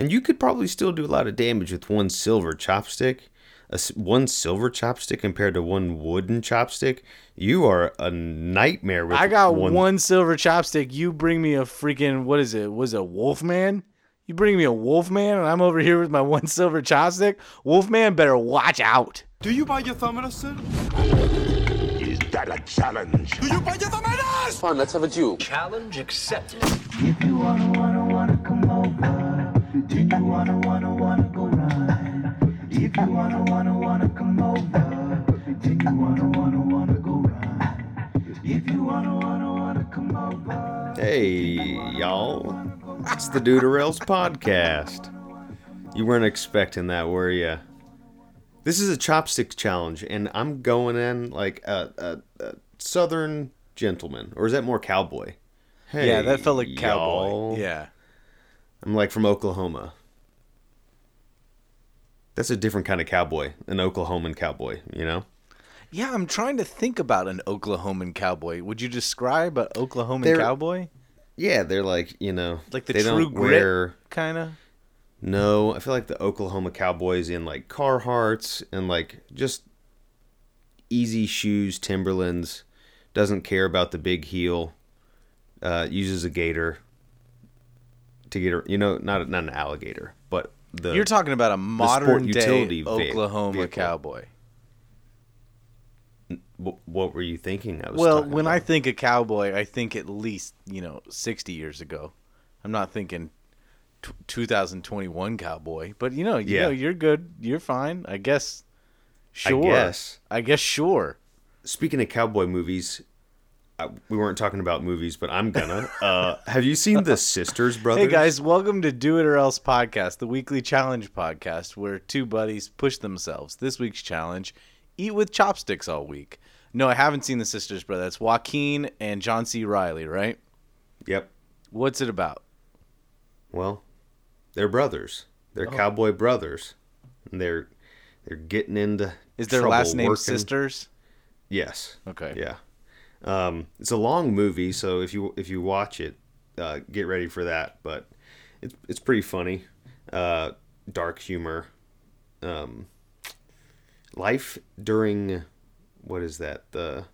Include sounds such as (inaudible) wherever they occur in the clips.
And you could probably still do a lot of damage with one silver chopstick. A s one silver chopstick compared to one wooden chopstick, you are a nightmare with I got one. silver chopstick. You bring me a freaking what is it? Was it Wolfman? You bring me a Wolfman, and I'm over here with my (laughs) one silver chopstick. Wolfman better watch out. Do you buy your thumb sir? Is that a challenge? Do you buy your thumb Fine, let's have a duel. Challenge accepted. If you wanna, wanna, wanna come over, do you wanna, wanna, wanna go ride? If you wanna, wanna, wanna come over, do you wanna, wanna, wanna go ride? If you wanna, wanna, wanna come over. Hey, y'all. It's the Do It or Else podcast. You weren't expecting that, were you? This is a chopstick challenge, and I'm going in like a, a, a southern gentleman, or is that more cowboy? Hey, yeah, that felt like cowboy. y'all. Yeah. I'm like from Oklahoma. That's a different kind of cowboy, an Oklahoman cowboy, you know? Yeah, I'm trying to think about an Oklahoman cowboy. Would you describe an Oklahoman They're- cowboy? Yeah, they're like, you know, Like the they true don't grit wear kind of? No, I feel like the Oklahoma Cowboys in like Carhartts and like just easy shoes, Timberlands, doesn't care about the big heel, uh, uses a gator to get a, you know, not not an alligator, but the You're talking about a modern day Oklahoma vehicle. cowboy. what were you thinking? I was Well, when I think of cowboy, I think at least, you know, 60 years ago. I'm not thinking t- 2021 cowboy, but you know, you Yeah. know, you're good. You're fine. I guess I sure. guess. I guess sure. speaking of cowboy movies, we weren't talking about movies, but I'm gonna. Uh, have you seen the Sisters (laughs) Brothers? Hey guys, welcome to Do It or Else podcast, the weekly challenge podcast where two buddies push themselves. This week's challenge: eat with chopsticks all week. No, I haven't seen the Sisters Brothers. It's Joaquin and John C. Reilly, right? Yep. What's it about? Well, they're brothers. They're Oh. cowboy brothers. And they're they're getting into Is their last name working- Sisters? Yes. Okay. Yeah. Um, it's a long movie, so if you if you watch it, uh, get ready for that. But it's it's pretty funny, uh, dark humor. Um, life during what is that the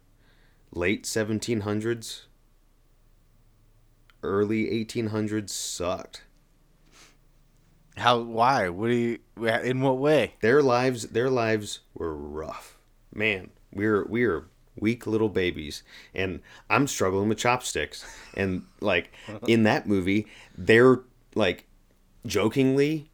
late seventeen hundreds, early eighteen hundreds sucked. How? Why? What do you? In what way? their lives their lives were rough man we're we're weak little babies and i'm struggling with chopsticks and like (laughs) in that movie they're like jokingly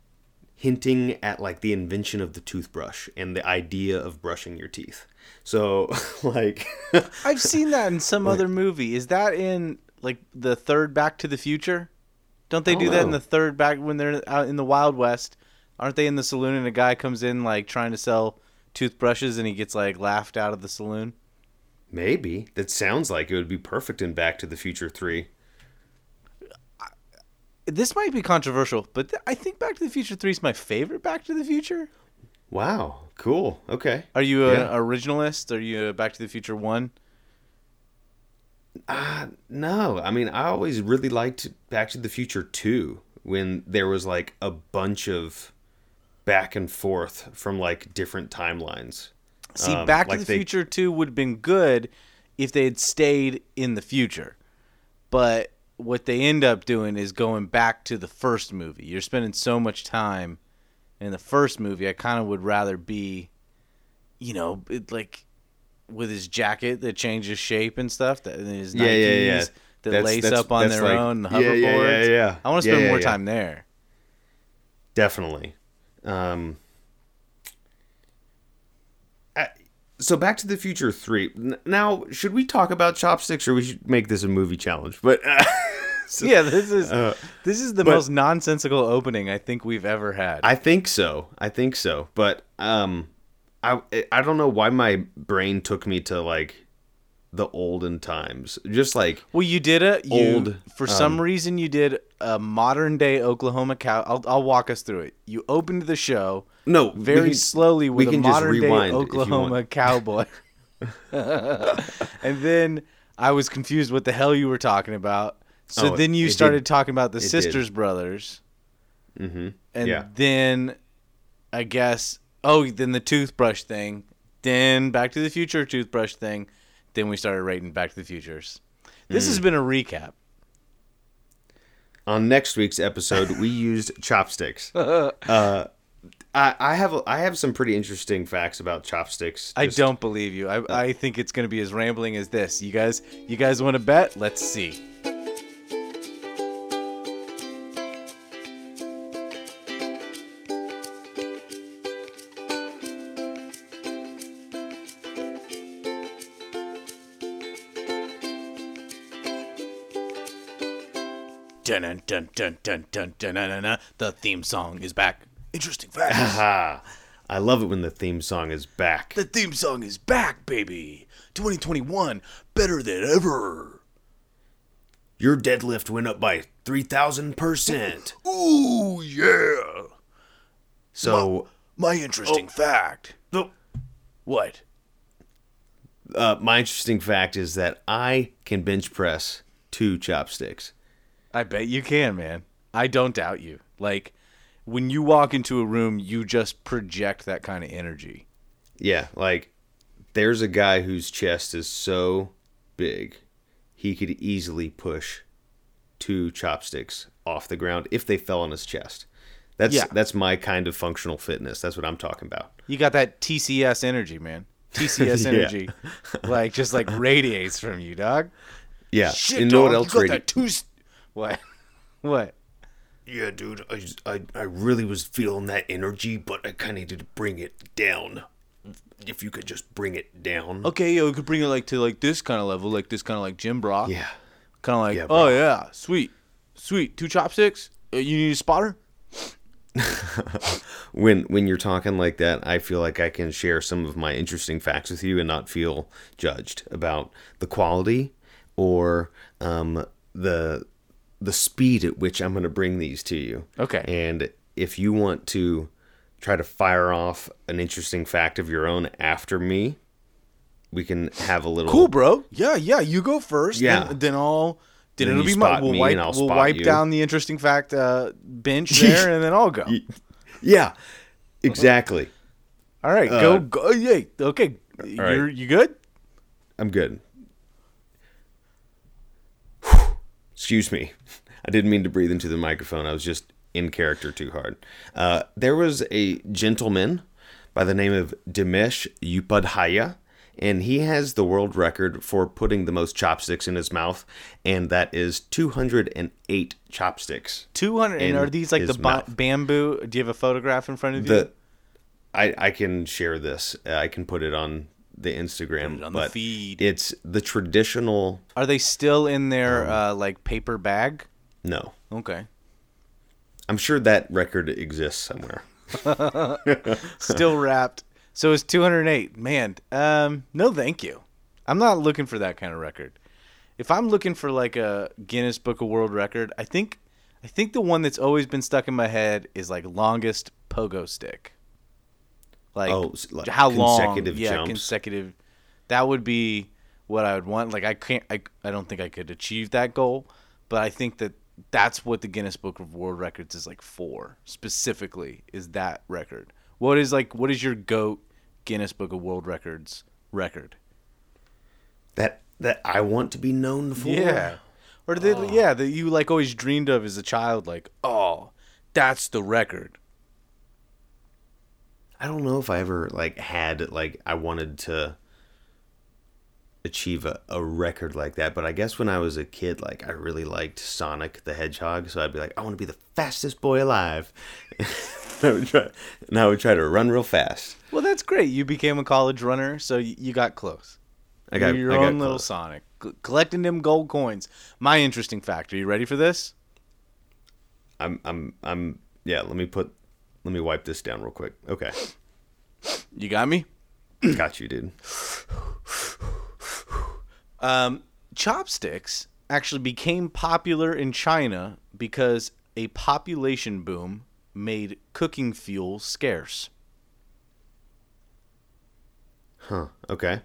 hinting at like the invention of the toothbrush and the idea of brushing your teeth so (laughs) like (laughs) I've seen that in some other movie. Is that in like the third Back to the Future? Don't they do that in the third Back when they're out in the Wild West? Aren't they in the saloon and a guy comes in like trying to sell toothbrushes and he gets like laughed out of the saloon? Maybe that sounds like it would be perfect in back to the future 3 This might be controversial, but th- I think Back to the Future 3 is my favorite Back to the Future. wow cool okay Are you an Yeah. originalist? Are you a Back to the Future 1? Uh, no, I mean I always really liked Back to the Future 2 when there was like a bunch of back and forth from like different timelines. See, Um, Back like to the they- Future 2 would have been good if they had stayed in the future. But what they end up doing is going back to the first movie. You're spending so much time in the first movie. I kind of would rather be, you know, it, like with his jacket that changes shape and stuff, that and his Yeah, Nikes yeah, yeah. that That's- lace that's- up on their like- own, the yeah, yeah, yeah, yeah. I want to spend more time there. Definitely. Um I- so Back to the Future 3. Now, should we talk about chopsticks or we should make this a movie challenge? But (laughs) so- Yeah, this is Uh, this is the but- most nonsensical opening I think we've ever had. I think so. I think so. But um I I don't know why my brain took me to like the olden times. Just like Well, you did a you, old, For some um, reason, you did a modern day Oklahoma cow. I'll, I'll walk us through it. You opened the show no, very can- slowly we with a modern day Oklahoma cowboy, (laughs) and then I was confused what the hell you were talking about. So Oh, then you started did- talking about the did. Sisters Brothers. Mm-hmm. And Yeah. then I guess oh then the toothbrush thing, then Back to the Future toothbrush thing, then we started rating Back to the Futures. This Mm. has been a recap. On next week's episode, we used chopsticks. (laughs) Uh, I, I have I have some pretty interesting facts about chopsticks. I don't believe you. I, uh, I think it's going to be as rambling as this. You guys, you guys want to bet? Let's see. Dun dun dun dun dun dun dun dun dun. The theme song is back. Interesting facts. Ha! (laughs) I love it when the theme song is back. The theme song is back, baby. 2021, better than ever. Your deadlift went up by three thousand percent. (laughs) Ooh, yeah. So, My interesting fact. the- What? uh, my interesting fact is that I can bench press two chopsticks. I bet you can, man. I don't doubt you. Like, when you walk into a room, you just project that kind of energy. Yeah, like there's a guy whose chest is so big, he could easily push two chopsticks off the ground if they fell on his chest. That's Yeah. that's my kind of functional fitness. That's what I'm talking about. You got that TCS energy, man. TCS (laughs) energy, like just like radiates from you, dog. Yeah. Shit, you know what dog, else? You got radi- that two. s- What? (laughs) What? Yeah, dude. I, I I really was feeling that energy, but I kind of needed to bring it down. If you could just bring it down. Okay, yo, we could bring it like to like this kind of level, like this kind of like Jim Brock. Yeah. Kind of like, Yeah, oh yeah, sweet, sweet. Two chopsticks. Uh, You need a spotter. (laughs) when when you're talking like that, I feel like I can share some of my interesting facts with you and not feel judged about the quality or um, the the speed at which I'm going to bring these to you. Okay. And if you want to try to fire off an interesting fact of your own after me, we can have a little Cool, bro. Yeah, yeah. You go first. Yeah. Then, then I'll. Then, Then it'll be my. We'll wipe. we'll wipe you. down the interesting fact uh, bench (laughs) there, and then I'll go. Yeah. Exactly. All right, go go. Yeah. Okay. right. You're you good? I'm good. Excuse me. (laughs) I didn't mean to breathe into the microphone. I was just in character too hard. Uh, there was a gentleman by the name of Dinesh Upadhyaya, and he has the world record for putting the most chopsticks in his mouth, and that is 208 chopsticks. Two hundred. And are these like the ba- bamboo? Do you have a photograph in front of you? The I I can share this. I can put it on the Instagram. On the but feed. It's the traditional. Are they still in Um, their uh, like paper bag? No, Okay. I'm sure that record exists somewhere. (laughs) Still wrapped. So it's 208. Man, um, no, thank you. I'm not looking for that kind of record. If I'm looking for like a Guinness Book of World Record, I think, I think the one that's always been stuck in my head is like longest pogo stick. Like, Oh, like how long? consecutive yeah, jumps? consecutive. That would be what I would want. Like, I can't. I, I don't think I could achieve that goal, but I think that that's what the Guinness Book of World Records is like for specifically is that record. What is like what is your goat Guinness Book of World Records record? That that I want to be known for. Yeah. Or Oh. yeah, that you like always dreamed of as a child like, "Oh, that's the record." I don't know if I ever like had like I wanted to achieve a, a record like that, but I guess when I was a kid, like I really liked Sonic the Hedgehog, so I'd be like, I want to be the fastest boy alive. (laughs) I would try, and I would try to run real fast. Well, that's great. You became a college runner, so y- you got close. I got You're your I got own little close. Sonic, C- collecting them gold coins. My interesting fact. Are you ready for this? I'm I'm I'm yeah. Let me put let me wipe this down real quick. Okay, You got me. (clears throat) got you, dude. Um, chopsticks actually became popular in China because a population boom made cooking fuel scarce. Huh. Okay.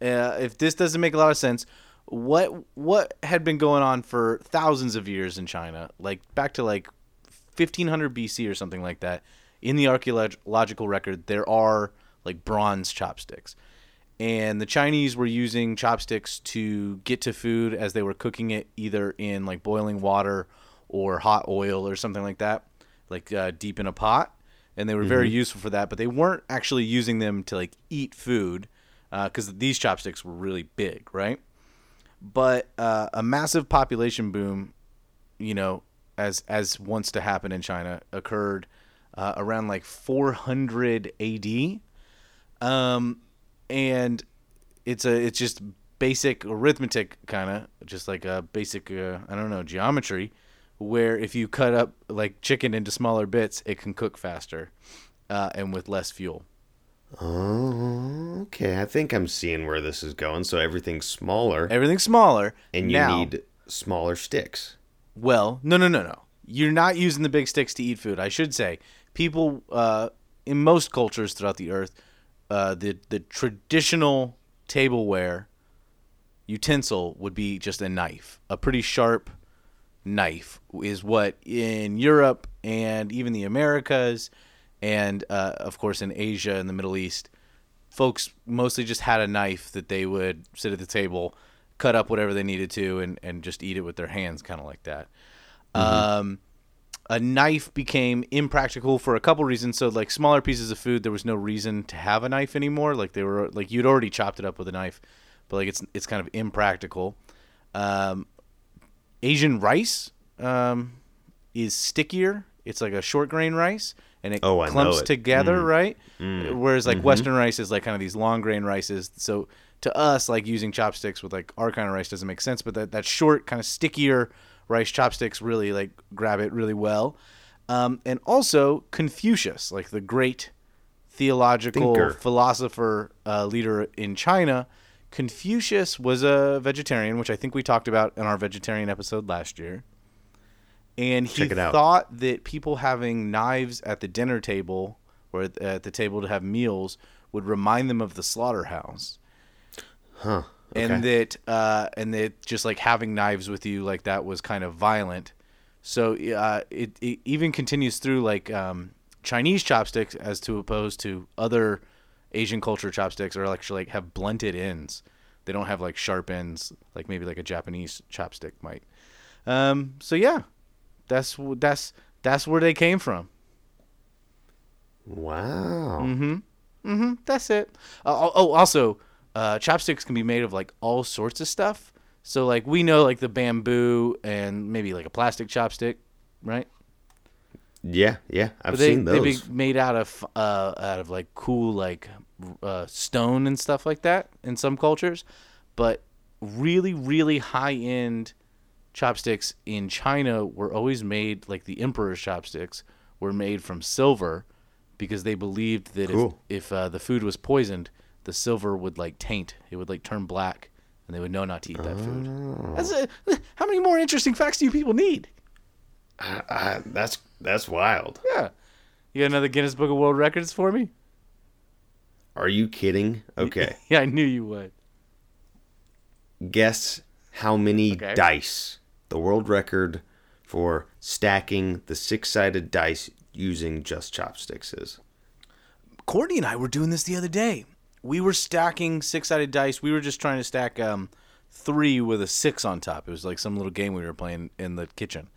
Uh, if this doesn't make a lot of sense, what what had been going on for thousands of years in China, like back to like 1500 BC or something like that. In the archaeological record, there are like bronze chopsticks. And the Chinese were using chopsticks to get to food as they were cooking it either in like boiling water or hot oil or something like that, like uh, deep in a pot. And they were very useful for that, but they weren't actually using them to like eat food because these chopsticks were really big, right? But uh, a massive population boom, you know, as as wants to happen in China, occurred uh, around like 400 AD, um, and it's a it's just basic arithmetic kind of just like a basic uh, I don't know geometry, where if you cut up like chicken into smaller bits, it can cook faster, uh, and with less fuel. Oh, okay. I think I'm seeing where this is going. So everything's smaller, Everything's smaller, and you now, need smaller sticks. Well, no, no, no, no. You're not using the big sticks to eat food. I should say, people uh, in most cultures throughout the earth, uh, the the traditional tableware utensil would be just a knife, a pretty sharp knife is what in Europe and even the Americas, and uh, of course in Asia and the Middle East, folks mostly just had a knife that they would sit at the table, cut up whatever they needed to, and, and just eat it with their hands, kind of like that. Um, a knife became impractical for a couple reasons. So, like smaller pieces of food, there was no reason to have a knife anymore. Like they were like you'd already chopped it up with a knife, but like it's it's kind of impractical. Um, Asian rice um, is stickier. It's like a short grain rice, and it Oh, clumps it. together, right? Whereas like Western rice is like kind of these long grain rices. So to us, like using chopsticks with like our kind of rice doesn't make sense. But that that short kind of stickier rice chopsticks really like grab it really well. Um, and also Confucius, like the great theological Thinker. philosopher uh, leader in China. Confucius was a vegetarian, which I think we talked about in our vegetarian episode last year. And he Check it out. thought that people having knives at the dinner table or at the table to have meals would remind them of the slaughterhouse. Huh. And that uh, and that just like having knives with you like that was kind of violent. So uh, it, it even continues through like um, Chinese chopsticks as to opposed to other Asian culture chopsticks are actually like have blunted ends. They don't have like sharp ends like maybe like a Japanese chopstick might. Um, so yeah, that's that's that's where they came from. Wow. Mm-hmm. That's it. Uh, oh, also, uh, chopsticks can be made of like all sorts of stuff. So like we know like the bamboo and maybe like a plastic chopstick, right? Yeah, yeah. I've they seen they those. be made out of uh, out of like cool like uh, stone and stuff like that in some cultures, but really really high end chopsticks in China were always made like the emperor's chopsticks were made from silver because they believed that Cool. if if uh, the food was poisoned, the silver would like taint. It would like turn black, and they would know not to eat that food. Oh. That's a, (laughs) how many more interesting facts do you people need? I, that's that's wild. Yeah, you got another Guinness Book of World Records for me? Are you kidding? (laughs) Okay. Yeah, I knew you would. Guess how many Okay. dice the world record for stacking the six-sided dice using just chopsticks is. Courtney and I were doing this the other day. We were stacking six-sided dice. We were just trying to stack um, three with a six on top. It was like some little game we were playing in the kitchen.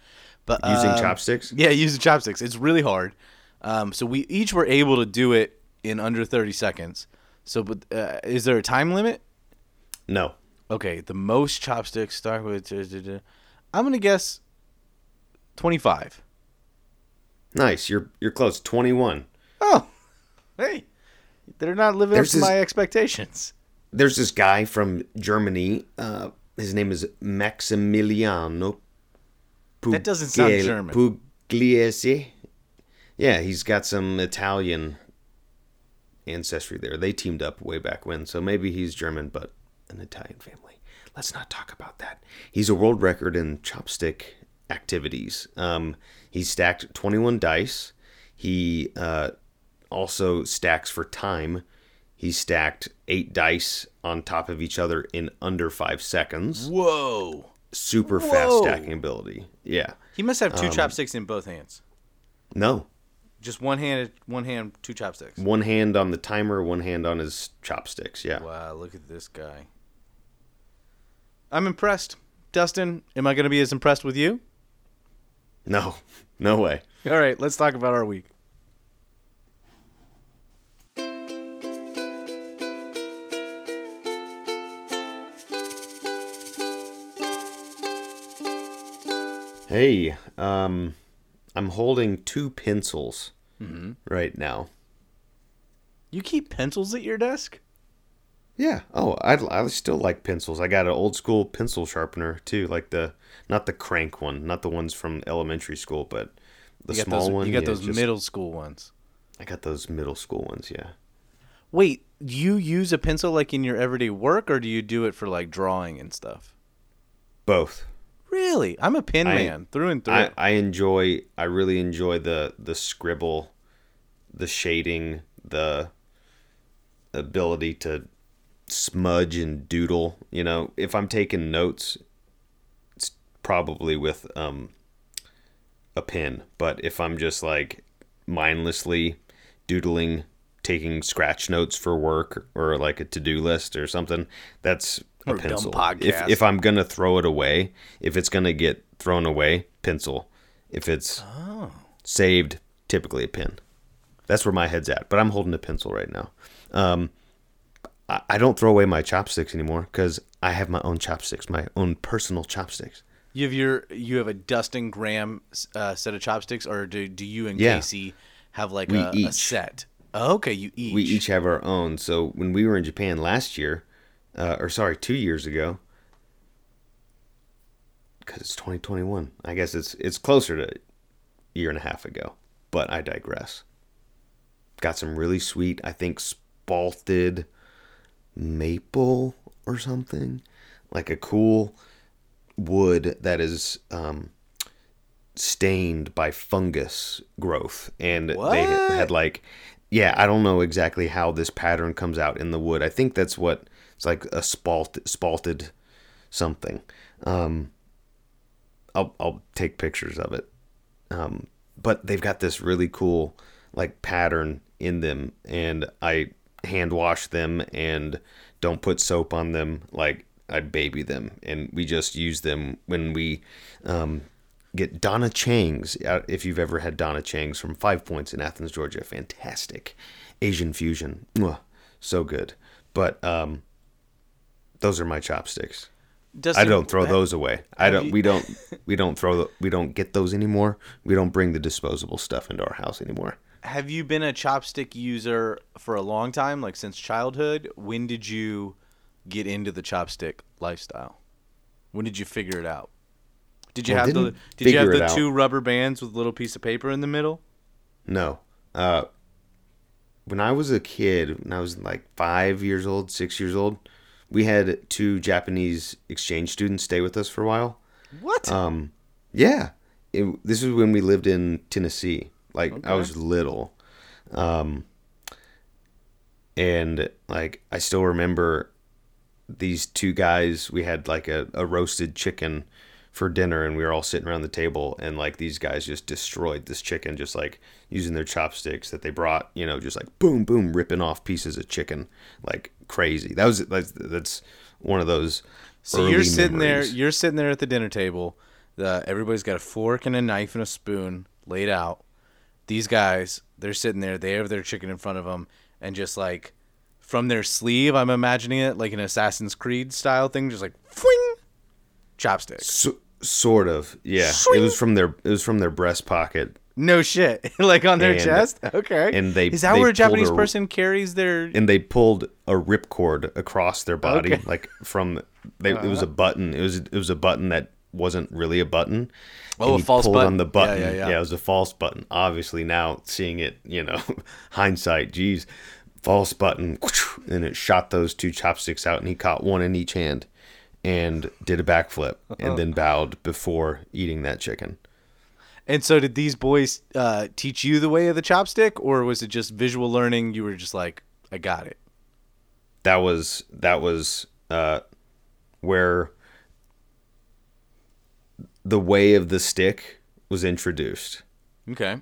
But Using um, chopsticks? Yeah, using chopsticks. It's really hard. Um, so we each were able to do it in under 30 seconds. So, but uh, is there a time limit? No. Okay, the most chopsticks start with. I'm gonna guess 25. Nice. You're you're close. 21. Oh, hey, they're not living There's up to this- my expectations. There's this guy from Germany. Uh, his name is Maximiliano. That doesn't sound Pugel- German. Pugliese. Yeah, he's got some Italian ancestry there. They teamed up way back when, so maybe he's German, but an Italian family. Let's not talk about that. He's a world record in chopstick activities. Um, he stacked 21 dice. He uh, also stacks for time. He stacked eight dice on top of each other in under five seconds. Whoa. Super fast stacking ability. Yeah. He must have Um, two chopsticks in both hands. No, Just one hand, one hand, two chopsticks. one hand on the timer, one hand on his chopsticks. Yeah. Wow, look at this guy. I'm impressed. Dustin, am I going to be as impressed with you? No, (laughs) no way. All right, let's talk about our week. Hey, um, I'm holding two pencils Mm-hmm. right now. You keep pencils at your desk? Yeah. Oh, I I still like pencils. I got an old school pencil sharpener too, like the not the crank one, not the ones from elementary school, but the You got small those, one. You got yeah, those just- middle school ones. I got those middle school ones. Yeah. Wait, do you use a pencil like in your everyday work, or do you do it for like drawing and stuff? Both. Really, I'm a pen I- man through and through. I, I enjoy I really enjoy the the scribble, the shading, the ability to smudge and doodle. You know, if I'm taking notes, it's probably with um a pen. But if I'm just like mindlessly doodling, taking scratch notes for work or like a to do list or something, that's a Or pencil. podcast. If if I'm gonna throw it away, if it's gonna get thrown away, pencil. If it's Oh. saved, typically a pen. That's where my head's at. But I'm holding a pencil right now. Um, I, I don't throw away my chopsticks anymore because I have my own chopsticks, my own personal chopsticks. You have your you have a Dustin Graham uh, set of chopsticks, or do do you and Yeah. Casey have like a, a set? Oh, okay, you each. We each have our own. So when we were in Japan last year, uh, or sorry, two years ago, because it's 2021. I guess it's it's closer to a year and a half ago. But I digress. Got some really sweet, I think, spalted maple or something, like a cool wood that is um, stained by fungus growth, and they What? had like, yeah, I don't know exactly how this pattern comes out in the wood. I think that's what it's like a spalt spalted something. Um, I'll I'll take pictures of it. Um, but they've got this really cool like pattern in them, and I hand wash them and don't put soap on them. Like I baby them, and we just use them when we um, get Donna Chang's. uh, If you've ever had Donna Chang's from Five Points in Athens, Georgia, fantastic Asian fusion, so good. But um, those are my chopsticks. I don't throw ha- those away. I don't. you- We don't. We don't throw. the- We don't get those anymore. We don't bring the disposable stuff into our house anymore. Have you been a chopstick user for a long time, like since childhood? When did you get into the chopstick lifestyle? When did you figure it out? Did you Well, have the didn't you have the two rubber bands with a little piece of paper in the middle? No. Uh, when I was a kid, when I was like five years old, six years old, we had two Japanese exchange students stay with us for a while. What? Um, yeah, it, this is when we lived in Tennessee. Like I was little, um, and like I still remember these two guys. We had like a, a roasted chicken for dinner, and we were all sitting around the table, and like these guys just destroyed this chicken, just like using their chopsticks that they brought. You know, just like boom, boom, ripping off pieces of chicken like crazy. That was that's, that's one of those. So you're sitting memories. there. You're sitting there at the dinner table. Uh, everybody's got a fork and a knife and a spoon laid out. These guys, they're sitting there. They have their chicken in front of them, and just like from their sleeve, I'm imagining it like an Assassin's Creed style thing, just like fling, chopsticks. So, sort of, yeah. Swing. It was from their it was from their breast pocket, No shit, (laughs) like on their And- chest. Okay. and they- is that they where a Japanese a- person carries their? and they pulled a ripcord across their body, Okay. Uh-huh. like from. They, It was a button. It was it was a button that wasn't really a button. Oh, and a he false pulled button. on the Yeah, button. yeah, yeah. it was a false button. Obviously, now seeing it, you know, (laughs) hindsight, geez, false button, (laughs) and it shot those two chopsticks out, and he caught one in each hand, and did a backflip, and then bowed before eating that chicken. And so, did these boys uh, teach you the way of the chopstick, or was it just visual learning? You were just like, I got it. that was that was uh, where the way of the stick was introduced. Okay.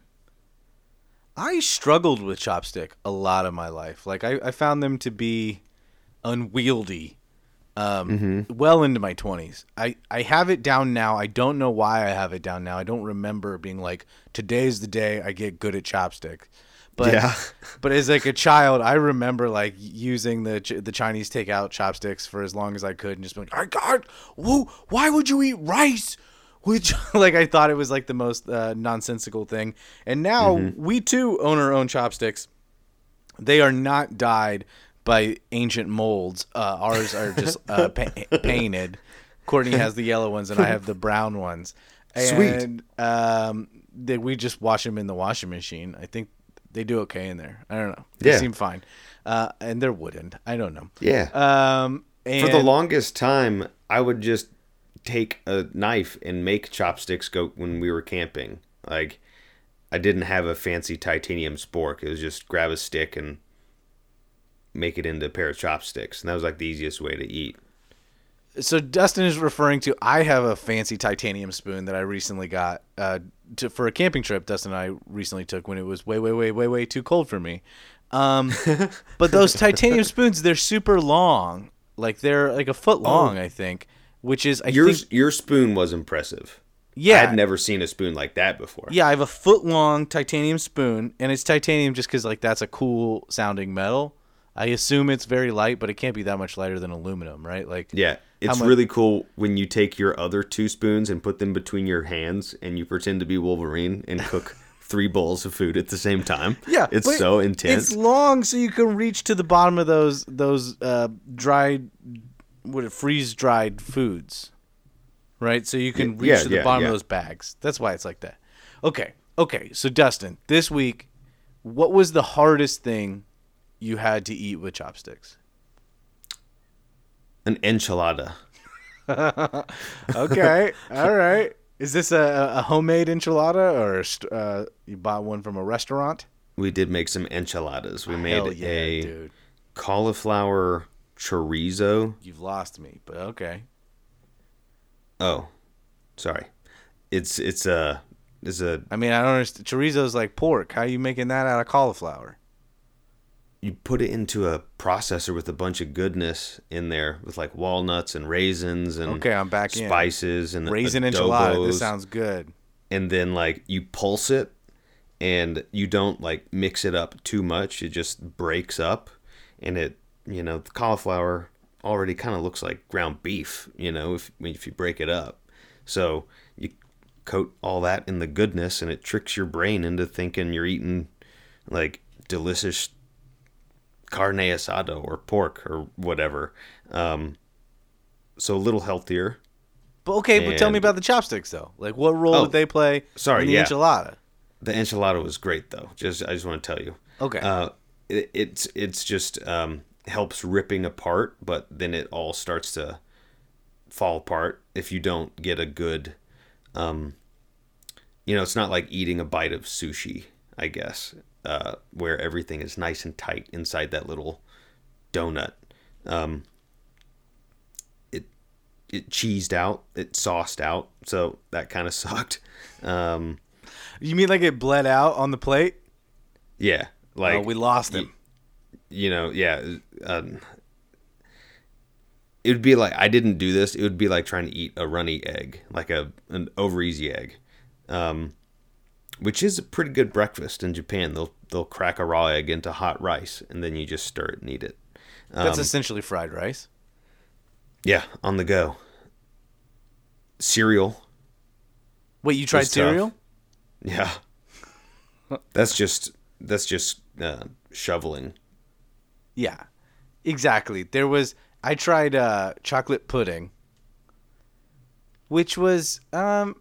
I struggled with chopstick a lot of my life. Like I, I found them to be unwieldy um, well into my 20s. I, I have it down now. I don't know why I have it down now. I don't remember being like, today's the day I get good at chopsticks. But Yeah. (laughs) but as like a child, I remember like using the Ch- the Chinese takeout chopsticks for as long as I could and just being like, I God, whoa, why would you eat rice? Which (laughs) like I thought it was like the most uh, nonsensical thing. And now we too own our own chopsticks. They are not dyed by ancient molds. Uh, ours are just uh, (laughs) pa- painted. Courtney has the yellow ones, and I have the brown ones. Sweet. Um, they, we just wash them in the washing machine. I think they do okay in there. I don't know. They Yeah. seem fine. Uh, and they're wooden. I don't know. Yeah. Um, and For the longest time, I would just take a knife and make chopsticks go when we were camping. Like, I didn't have a fancy titanium spork. It was just grab a stick and make it into a pair of chopsticks. And that was like the easiest way to eat. so Dustin is referring to I have a fancy titanium spoon that I recently got uh, to for a camping trip. Dustin and I recently took when it was way, way, way, way, way too cold for me. Um, (laughs) but those titanium spoons, they're super long, like they're like a foot long, I think. Which is I Yours, think your spoon was impressive. yeah, I had never seen a spoon like that before. yeah. I have a foot long titanium spoon, and it's titanium just because like that's a cool sounding metal. I assume it's very light, but it can't be that much lighter than aluminum, right? Like Yeah, it's much- really cool when you take your other two spoons and put them between your hands and you pretend to be Wolverine and cook (laughs) three bowls of food at the same time. Yeah, it's so intense. It's long, so you can reach to the bottom of those those uh, dried, what freeze dried foods, right? So you can reach Yeah, to the yeah, bottom yeah. of those bags. That's why it's like that. Okay, okay. So Dustin, this week, what was the hardest thing you had to eat with chopsticks? An enchilada. (laughs) Okay, all right. Is this a, a homemade enchilada or st- uh, you bought one from a restaurant? We did make some enchiladas. We made Hell yeah, a dude. cauliflower chorizo. You've lost me, but okay. Oh, sorry. It's it's a it's a I mean, I don't understand. Chorizo is like pork. How are you making that out of cauliflower? You put it into a processor with a bunch of goodness in there with like walnuts and raisins and Okay, I'm back in. spices and Raisin enchilada. adobos. This sounds good. and then like you pulse it and you don't like mix it up too much it just breaks up and it you know the cauliflower already kind of looks like ground beef you know if if you break it up so you coat all that in the goodness and it tricks your brain into thinking you're eating like delicious carne asada or pork or whatever um so a little healthier But okay, but tell me about the chopsticks though. Like, what role Oh, did they play sorry, in the yeah. enchilada? The enchilada was great though. Just I just want to tell you. Okay. Uh, it, it's it's just um, helps ripping apart, but then it all starts to fall apart if you don't get a good. Um, you know, it's not like eating a bite of sushi. I guess uh, where everything is nice and tight inside that little donut. Um, it it cheesed out, it sauced out, so that kind of (laughs) sucked. Um, You mean like it bled out on the plate? Yeah, like oh, we lost him. you know, yeah. Um, it would be like I didn't do this. It would be like trying to eat a runny egg, like a an over easy egg, um, which is a pretty good breakfast in Japan. They'll they'll crack a raw egg into hot rice and then you just stir it and eat it. That's Um, essentially fried rice. yeah, on the go. Cereal, Wait, you tried tough. cereal? yeah. (laughs) That's just that's just uh, shoveling. Yeah, exactly. There was I tried uh, chocolate pudding, which was um,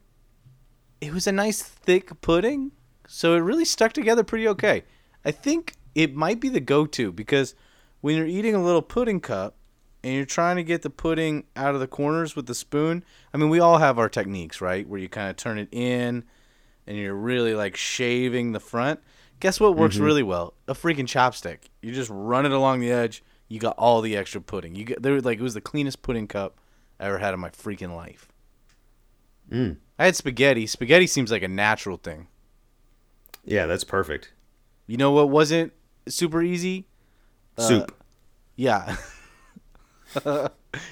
it was a nice thick pudding, so it really stuck together pretty okay. I think it might be the go-to because when you're eating a little pudding cup and you're trying to get the pudding out of the corners with the spoon. I mean, we all have our techniques, right? Where you kind of turn it in and you're really like shaving the front. Guess what works really well? A freaking chopstick. You just run it along the edge. You got all the extra pudding. You get there like it was the cleanest pudding cup I ever had in my freaking life. Mm. I had spaghetti. Spaghetti seems like a natural thing. Yeah, that's perfect. You know what wasn't super easy? Uh, soup. Yeah. (laughs)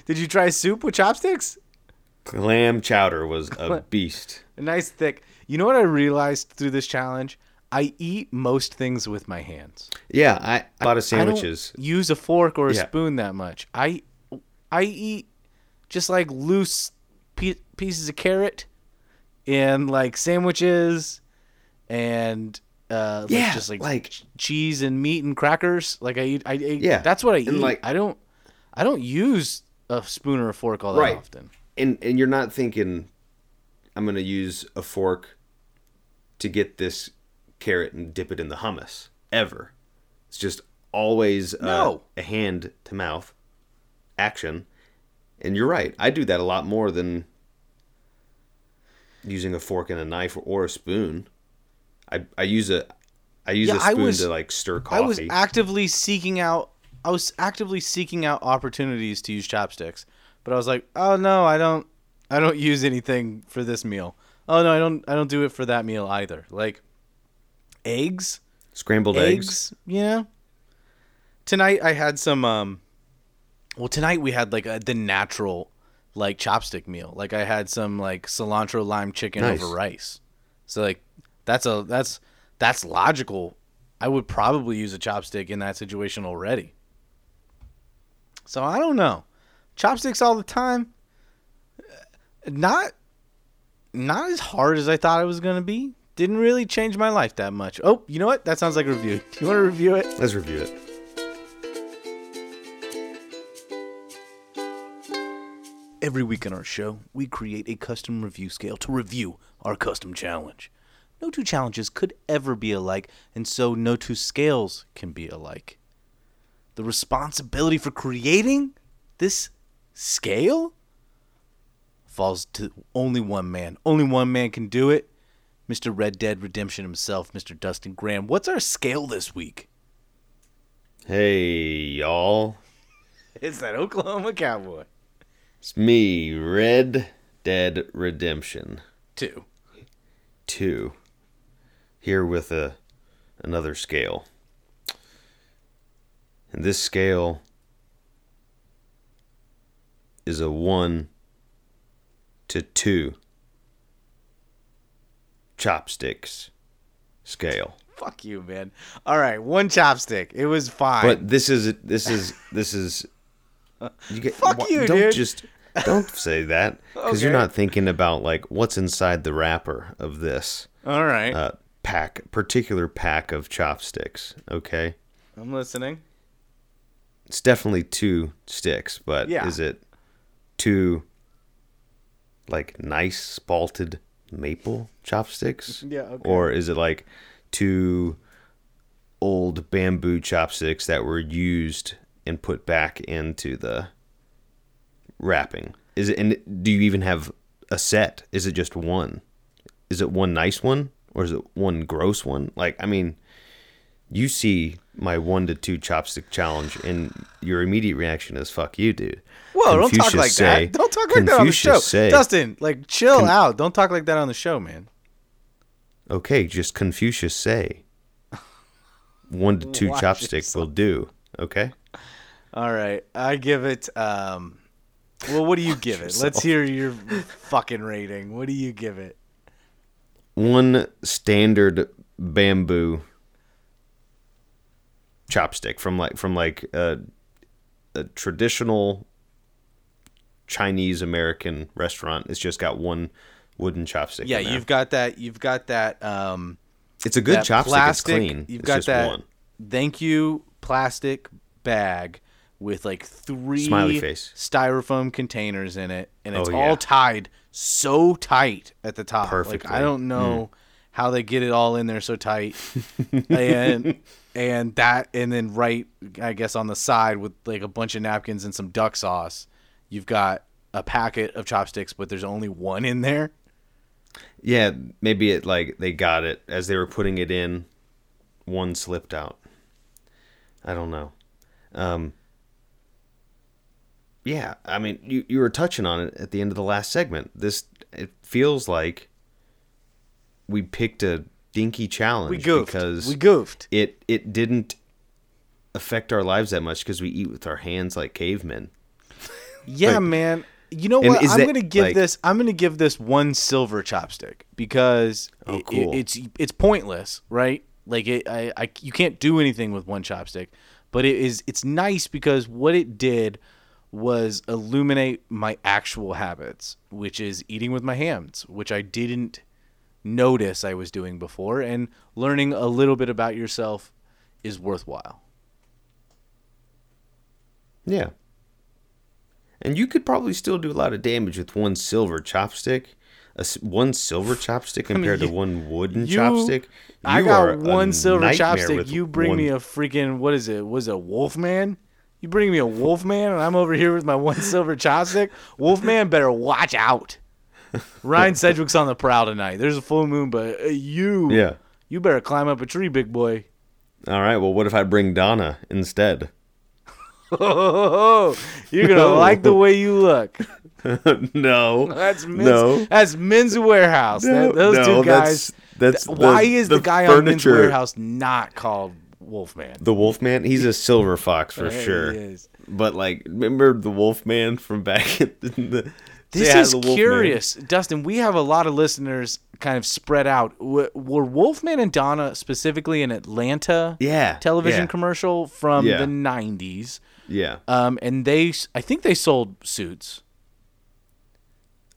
Did you try soup with chopsticks? Clam chowder was a (laughs) beast. Nice thick. You know what I realized through this challenge? I eat most things with my hands. Yeah, I a lot of I don't sandwiches. use a fork or a Yeah. spoon that much. I I eat just like loose pe- pieces of carrot and like sandwiches and uh like Yeah, just like, like- cheese and meat and crackers. Like I eat I eat, Yeah, that's what I eat. like- I don't I don't use a spoon or a fork all that Right. often. And and you're not thinking I'm going to use a fork to get this carrot and dip it in the hummus ever. It's just always uh, No. a hand to mouth action. And you're right. I do that a lot more than using a fork and a knife or a spoon. I I use a I use Yeah, a spoon was- to like stir coffee. I was actively seeking out I was actively seeking out opportunities to use chopsticks. But I was like, "Oh no, I don't I don't (laughs) use anything for this meal. Oh no, I don't I don't do it for that meal either." Like eggs, Scrambled eggs. eggs, you know? Tonight I had some um well tonight we had like a, the natural like chopstick meal. Like I had some like cilantro lime chicken Nice. over rice. So like that's a that's that's logical. I would probably use a chopstick in that situation already. So I don't know. Chopsticks all the time. uh, Not not as hard as I thought it was going to be. Didn't really change my life that much. Oh, you know what? That sounds like a review. Do (laughs) you want to review it? Let's review it. Every week on our show, we create a custom review scale to review our custom challenge. No two challenges could ever be alike, and so no two scales can be alike. The responsibility for creating this scale falls to only one man. Only one man can do it. Mr. Red Dead Redemption himself, Mr. Dustin Graham. What's our scale this week? Hey, y'all. (laughs) It's that Oklahoma Cowboy. It's me, Red Dead Redemption Two. 2. Here with a another scale. And this scale is a 1 to 2 chopsticks scale. Fuck you, man. All right, one chopstick. It was fine. But this is this is this is. You get, Fuck you, don't dude. just don't (laughs) say that because you're not thinking about like what's inside the wrapper of this All right. uh, pack, particular pack of chopsticks. Okay, I'm listening. it's definitely two sticks, but Yeah. is it two like nice spalted maple chopsticks? Yeah, okay. Or is it like two old bamboo chopsticks that were used and put back into the wrapping? Is it and do you even have a set? Is it just one? Is it one nice one or is it one gross one? Like I mean, you see my one to two chopstick challenge and your immediate reaction is fuck you, dude. Whoa, don't talk like say- that. (laughs) Don't talk like that on the show. Say- Dustin, like chill out. Don't talk like that on the show, man. Okay, just Confucius say. One to two Watch chopstick will do. Okay. All right. I give it um well, what do you give it? Let's hear your fucking rating. What do you give it? One standard bamboo chopstick from like from like a, a traditional Chinese American restaurant. It's just got one wooden chopstick. Yeah, in there. you've got that you've got that um it's a good that chopstick. plastic, it's clean. You've it's got just that one. thank you plastic bag with like three Smiley face. styrofoam containers in it, and it's Oh, all tied so tight at the top. Like Perfectly. Hmm. I don't know how they get it all in there so tight, and (laughs) and that and then right I guess on the side with like a bunch of napkins and some duck sauce, you've got a packet of chopsticks, but there's only one in there. Yeah, maybe it like they got it as they were putting it in. One slipped out. I don't know. Um, yeah, I mean, you you were touching on it at the end of the last segment. This it feels like we picked a dinky challenge We goofed. because we goofed. it it didn't affect our lives that much because we eat with our hands like cavemen. Yeah, Like- man. You know what? I'm that, gonna give like- this. I'm gonna give this one silver chopstick because Oh, it- it's it's pointless, right? Like it, I, I, you can't do anything with one chopstick, but it is. It's nice because what it did was illuminate my actual habits, which is eating with my hands, which I didn't notice I was doing before, and learning a little bit about yourself is worthwhile. Yeah. And you could probably still do a lot of damage with one silver chopstick. A one silver (laughs) chopstick compared you- to one wooden you- chopstick. I You got are one silver chopstick. You bring one- me a freaking what is it? Was it Wolfman? You bring me a Wolfman, and I'm over here with my one silver chopstick. Wolfman better watch out. Ryan Sedgwick's on the prowl tonight. There's a full moon, but uh, you, Yeah. you better climb up a tree, big boy. All right. Well, what if I bring Donna instead? Oh, (laughs) you're gonna like the way you look. (laughs) no. That's men's, No. that's men's Wearhouse. No, That- those no, two that's- guys. that's th- the- why is the, the guy on men's Wearhouse not called Wolfman? The Wolfman, he's a silver fox for Yeah, sure. is. But like, remember the Wolfman from back (laughs) in the. This is curious, Dustin. We have a lot of listeners kind of spread out. W- were Wolfman and Donna specifically an Atlanta Yeah, television yeah. commercial from Yeah. the '90s? Yeah, Um, and they, I think they sold suits.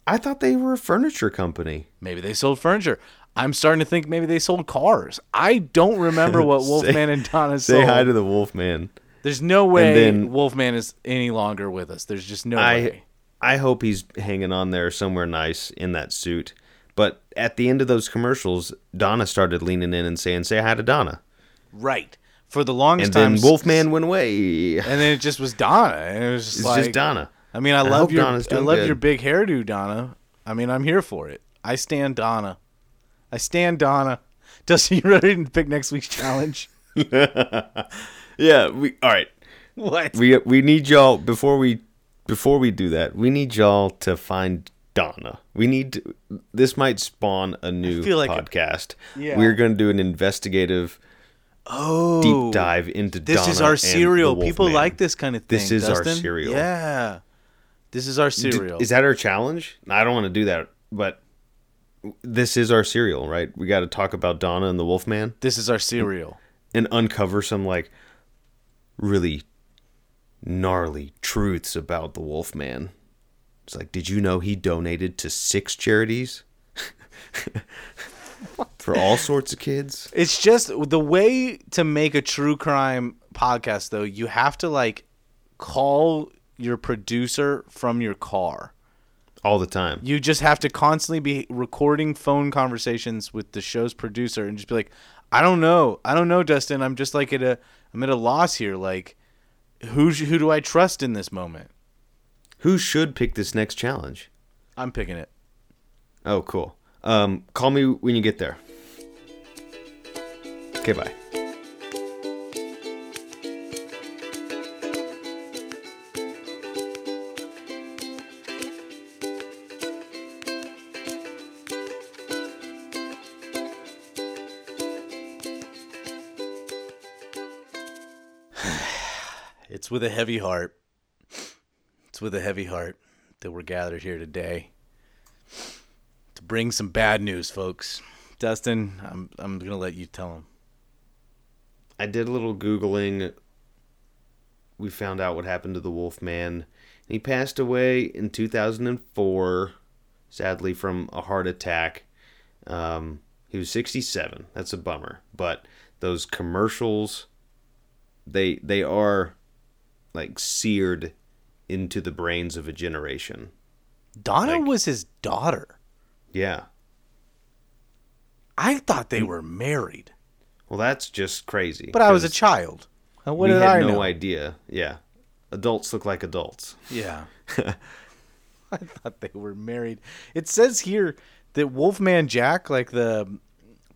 I thought they were a furniture company. Maybe they sold furniture. I'm starting to think maybe they sold cars. I don't remember what (laughs) Say- Wolfman and Donna sold. Say hi to the Wolfman. There's no way then- Wolfman is any longer with us. There's just no I way. I hope he's hanging on there somewhere nice in that suit. But at the end of those commercials, Donna started leaning in and saying, "Say hi to Donna," Right. For the longest and time, Wolfman went away. and then it just was Donna, and it was just It's like just Donna. I mean, I I love your I love good. your big hairdo, Donna. I mean, I'm here for it. I stand Donna. I stand Donna. (laughs) Dustin, you ready to pick next week's challenge? (laughs) Yeah, we all right. What? We we need y'all before we before we do that. We need y'all to find Donna. We need to, this might spawn a new feel like- podcast. Yeah. We're going to do an investigative oh, deep dive into This Donna is our Serial. People Wolfman. like this kind of thing. This is our Dustin. Serial. Yeah, this is our D- Serial. Is that our challenge? I don't want to do that, but this is our serial, right? We got to talk about Donna and the Wolfman this is our Serial. and uncover some like really gnarly truths about the Wolfman. It's like, did you know he donated to six charities (laughs) for all sorts of kids? It's just the way to make a true crime podcast, though. You have to like call your producer from your car. All the time. You just have to constantly be recording phone conversations with the show's producer and just be like, I don't know, I don't know, Dustin. I'm just like at a, I'm at a loss here. Like, who who do I trust in this moment? Who should pick this next challenge? I'm picking it. Oh, cool. Um, call me when you get there. Okay, bye. With a heavy heart. It's with a heavy heart that we're gathered here today to bring some bad news, folks. Dustin, I'm I'm gonna let you tell them. I did a little Googling. We found out what happened to the Wolfman. He passed away in 2004, sadly, from a heart attack. Um, he was 67. That's a bummer. But those commercials, they they are like seared into the brains of a generation. Donna Like- was his daughter. Yeah. I thought they were married, Well, that's just crazy. but I was a child. What we did had I no know? idea. Yeah. Adults look like adults. Yeah. (laughs) (laughs) I thought they were married. It says here that Wolfman Jack, like the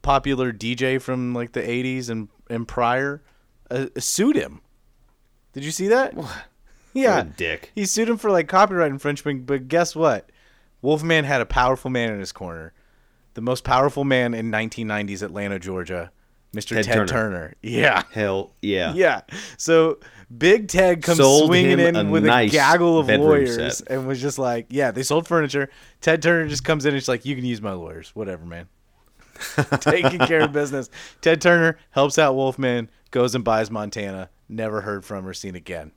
popular DJ from like the 80s and, and prior, uh, sued him. Did you see that? (laughs) Yeah. Dick. He sued him for like copyright infringement, but guess what? Wolfman had a powerful man in his corner. the most powerful man in 1990s Atlanta, Georgia, Mr. Ted, Ted Turner. Turner. Yeah. Hell yeah. Yeah. So Big Ted comes Sold swinging in a with nice a gaggle of lawyers set. and was just like, yeah, they sold furniture. Ted Turner just comes in and just like, you can use my lawyers, whatever, man. (laughs) Taking care of business. Ted Turner helps out Wolfman, goes and buys Montana. Never heard from or seen again.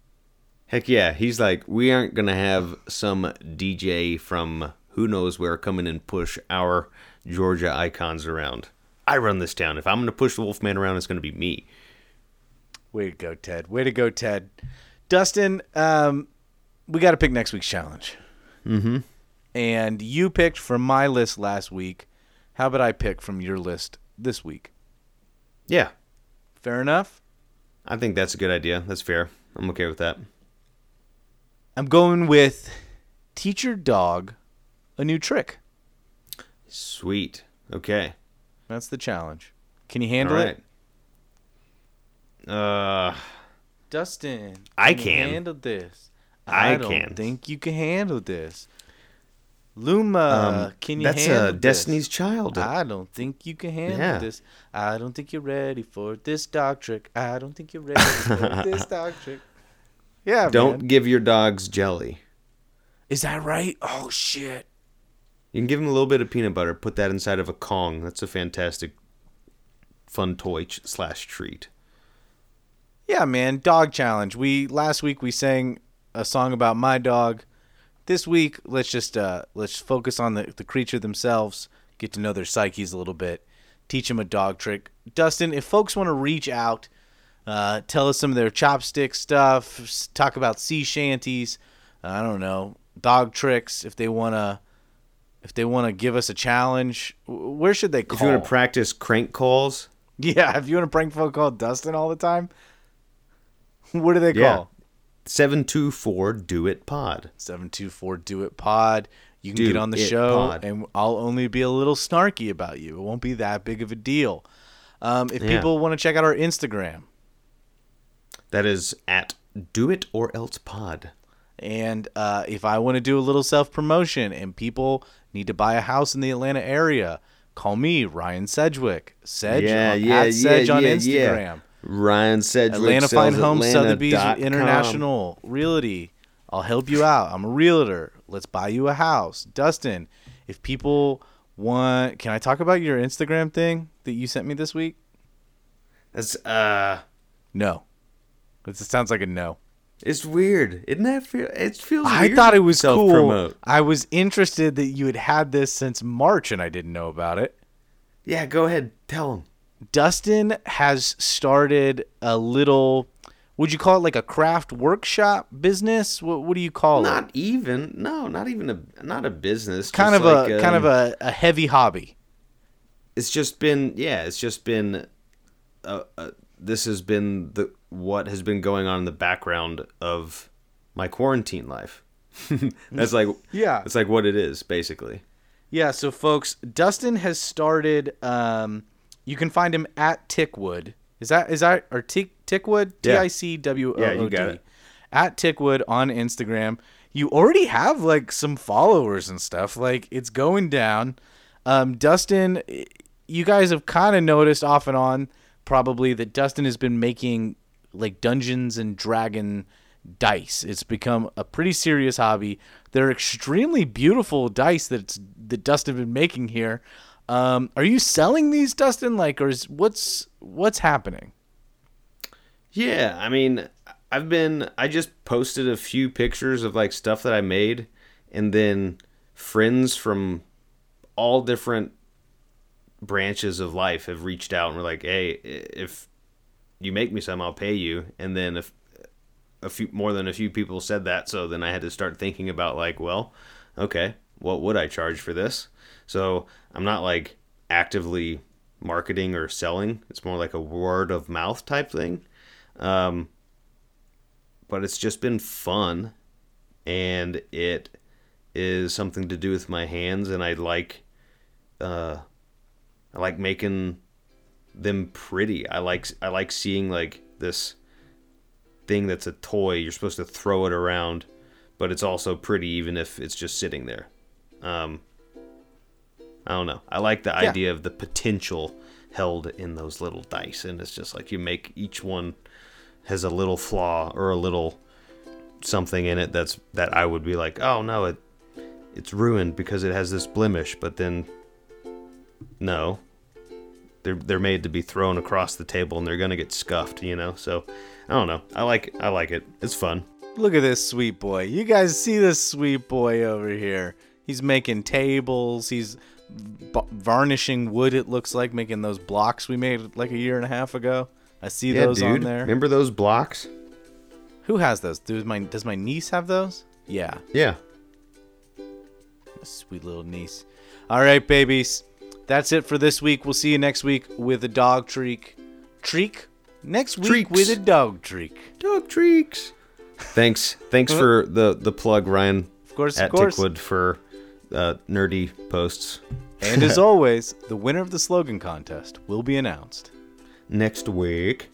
Heck yeah. He's like, we aren't going to have some DJ from who knows where come in and push our Georgia icons around. I run this town. If I'm going to push the Wolfman around, it's going to be me. Way to go, Ted. Way to go, Ted. Dustin, um, we got to pick next week's challenge. Mm-hmm. And you picked from my list last week. How about I pick from your list this week? Yeah. Fair enough. I think that's a good idea. That's fair. I'm okay with that. I'm going with teach your dog a new trick. Sweet. Okay. That's the challenge. Can you handle right. it? Uh, Dustin, I you can. handle this. I don't can. think you can handle this. Luma, um, can you that's handle uh, this? Destiny's Child. I don't think you can handle Yeah. this. I don't think you're ready for this dog trick. I don't think you're ready for this (laughs) dog trick. Yeah, Don't man. give your dogs jelly. Is that right? Oh shit. You can give them a little bit of peanut butter. Put that inside of a Kong. That's a fantastic, fun toy ch- slash treat. Yeah, man. Dog challenge. We last week we sang a song about my dog. This week, let's just uh, let's focus on the, the creature themselves. Get to know their psyches a little bit. Teach them a dog trick. Dustin, if folks want to reach out, uh, tell us some of their chopstick stuff. Talk about sea shanties. I don't know dog tricks. If they wanna, if they wanna give us a challenge, where should they call? If you want to practice crank calls, (laughs) yeah, if you want to prank phone call Dustin all the time, (laughs) what do they Yeah. call? 724 Do It Pod. 724 Do It Pod. You can Do get on the show, Pod. and I'll only be a little snarky about you. It won't be that big of a deal. Um, if Yeah. people want to check out our Instagram, That is at Do It or Else Pod. and uh, if I want to do a little self promotion and people need to buy a house in the Atlanta area, call me, Ryan Sedgwick. Sedge yeah, on, yeah, at Sedge yeah, on yeah, Instagram. Yeah. Ryan Sedgwick. Atlanta Fine sells Homes, Sotheby's Atlanta.com. International Realty. I'll help you out. I'm a realtor. Let's buy you a house. Dustin, if people want, can I talk about your Instagram thing that you sent me this week? That's uh, No. It sounds like a no. it's weird. Isn't that feel? It feels. I weird thought it was cool. I was interested that you had had this since March and I didn't know about it. Yeah, go ahead. Tell him. Dustin has started a little, would you call it like a craft workshop business? What, what do you call it? Not even. No, not even a. Not a business. kind of just a like, kind of um, a, a heavy hobby. it's just been yeah it's just been uh, uh, this has been the what has been going on in the background of my quarantine life (laughs) that's like Yeah. it's like what it is basically Yeah, so folks, Dustin has started. Um, you can find him at Ticwood. Is that is that or Tick Ticwood? T. I C W O O it. At Ticwood on Instagram. You already have like some followers and stuff. Like it's going down. Um, Dustin, you guys have kind of noticed off and on probably that Dustin has been making like Dungeons and Dragon dice. It's become a pretty serious hobby. They're extremely beautiful dice that's that Dustin been making here. Um, are you selling these, Dustin? Like, or is what's what's happening? yeah i mean i've been i just posted a few pictures of like stuff that i made and then friends from all different branches of life have reached out and were like hey if you make me some i'll pay you and then if a few more than a few people said that so then i had to start thinking about like well okay what would i charge for this so i'm not like actively marketing or selling it's more like a word of mouth type thing um, but it's just been fun and it is something to do with my hands and i like uh, i like making them pretty i like i like seeing like this thing that's a toy. You're supposed to throw it around, but it's also pretty even if it's just sitting there. Um, I don't know. I like the idea of the potential held in those little dice, and it's just like you make each one has a little flaw or a little something in it that's that I would be like, oh no, it it's ruined because it has this blemish, but then no, they're they're made to be thrown across the table and they're gonna get scuffed, you know. So I don't know. I like I like it. It's fun. Look at this sweet boy. You guys see this sweet boy over here. He's making tables. He's b- varnishing wood, it looks like, making those blocks we made like a year and a half ago. I see Yeah, those dude. on there. Remember those blocks? Who has those? Does my, does my niece have those? Yeah. Yeah. Sweet little niece. All right, babies. That's it for this week. We'll see you next week with a dog treek. Treek? Next week Treeks. with a dog treek. Dog treeks. Thanks. Thanks (laughs) for the the plug, Ryan. Of course, at of course. Ticwood for uh, nerdy posts. And as always, the winner of the slogan contest will be announced. Next week.